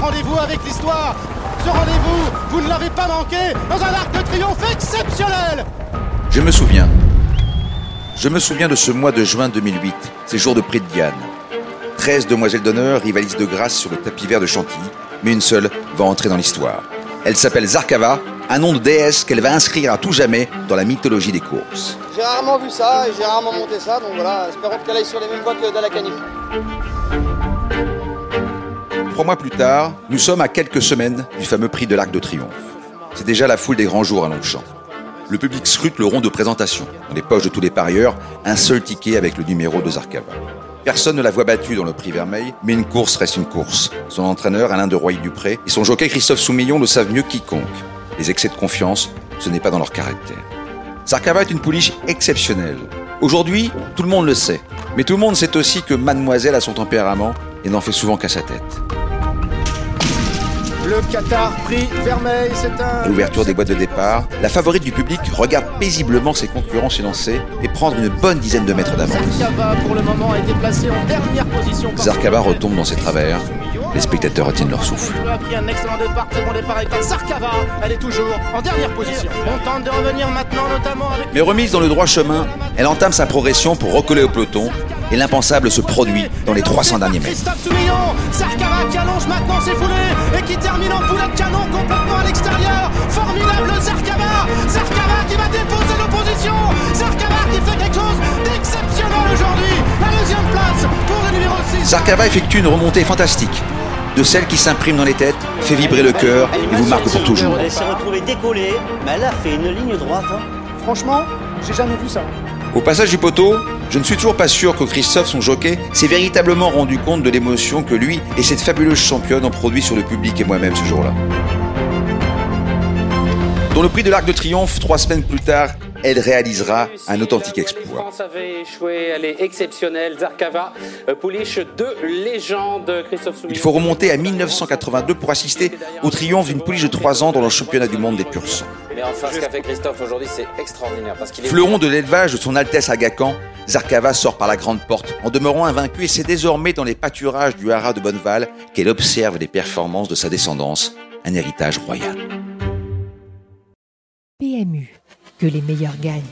rendez-vous avec l'histoire. Ce rendez-vous, vous ne l'avez pas manqué dans un arc de triomphe exceptionnel. Je me souviens. Je me souviens de ce mois de juin 2008, ces jours de prix de Diane. 13 demoiselles d'honneur rivalisent de grâce sur le tapis vert de Chantilly, mais une seule va entrer dans l'histoire. Elle s'appelle Zarkava, un nom de déesse qu'elle va inscrire à tout jamais dans la mythologie des courses. J'ai rarement vu ça et j'ai rarement monté ça, donc voilà, espérons qu'elle aille sur les mêmes voies que Dalakani. Trois mois plus tard, nous sommes à quelques semaines du fameux prix de l'Arc de Triomphe. C'est déjà la foule des grands jours à Longchamp. Le public scrute le rond de présentation. Dans les poches de tous les parieurs, un seul ticket avec le numéro de Zarkava. Personne ne la voit battue dans le prix vermeil, mais une course reste une course. Son entraîneur, Alain de Roy-Dupré, et son jockey Christophe Soumillon le savent mieux quiconque. Les excès de confiance, ce n'est pas dans leur caractère. Zarkava est une pouliche exceptionnelle. Aujourd'hui, tout le monde le sait. Mais tout le monde sait aussi que mademoiselle a son tempérament et n'en fait souvent qu'à sa tête. Le Qatar Prix Vermeil, c'est un. À l'ouverture des boîtes de départ, la favorite du public regarde paisiblement ses concurrents s'élancer et prendre une bonne dizaine de mètres d'avance. Zarkava, pour le moment, a été placé en dernière position. par Zarkava retombe dans ses travers. Les spectateurs retiennent leur souffle. Elle a pris un excellent départ, très bon départ avec Zarkava. Elle est toujours en dernière position. On tente de revenir maintenant, notamment avec. Mais remise dans le droit chemin, elle entame sa progression pour recoller au peloton et l'impensable se produit dans les 300 derniers mètres. Christophe Soumillon, Zarkava qui allonge maintenant ses foulées et qui termine en poulet de canon complètement à l'extérieur. Formidable Zarkava, Zarkava qui va déposer l'opposition, Zarkava qui fait quelque chose d'exceptionnel aujourd'hui. La deuxième place pour le numéro 6. Zarkava effectue une remontée fantastique, de celle qui s'imprime dans les têtes, fait vibrer le cœur et vous marque pour toujours. Elle s'est retrouvée décollée, mais elle a fait une ligne droite. hein. Franchement, j'ai jamais vu ça. Au passage du poteau, je ne suis toujours pas sûr que Christophe, son jockey, s'est véritablement rendu compte de l'émotion que lui et cette fabuleuse championne ont produit sur le public et moi-même ce jour-là. Dans le prix de l'Arc de Triomphe, trois semaines plus tard, elle réalisera un authentique exploit. France avait échoué, elle est exceptionnelle. Zarkava, euh, pouliche de légende, Christophe Soumillon. Il faut remonter à 1982 pour assister au triomphe d'une pouliche de 3 ans dans le championnat du monde des pur sang. Mais enfin, ce qu'a fait Christophe aujourd'hui, c'est extraordinaire. Parce qu'il est Fleuron de l'élevage de son Altesse Agacan, Zarkava sort par la grande porte en demeurant invaincu et c'est désormais dans les pâturages du haras de Bonneval qu'elle observe les performances de sa descendance, un héritage royal. PMU, que les meilleurs gagnent.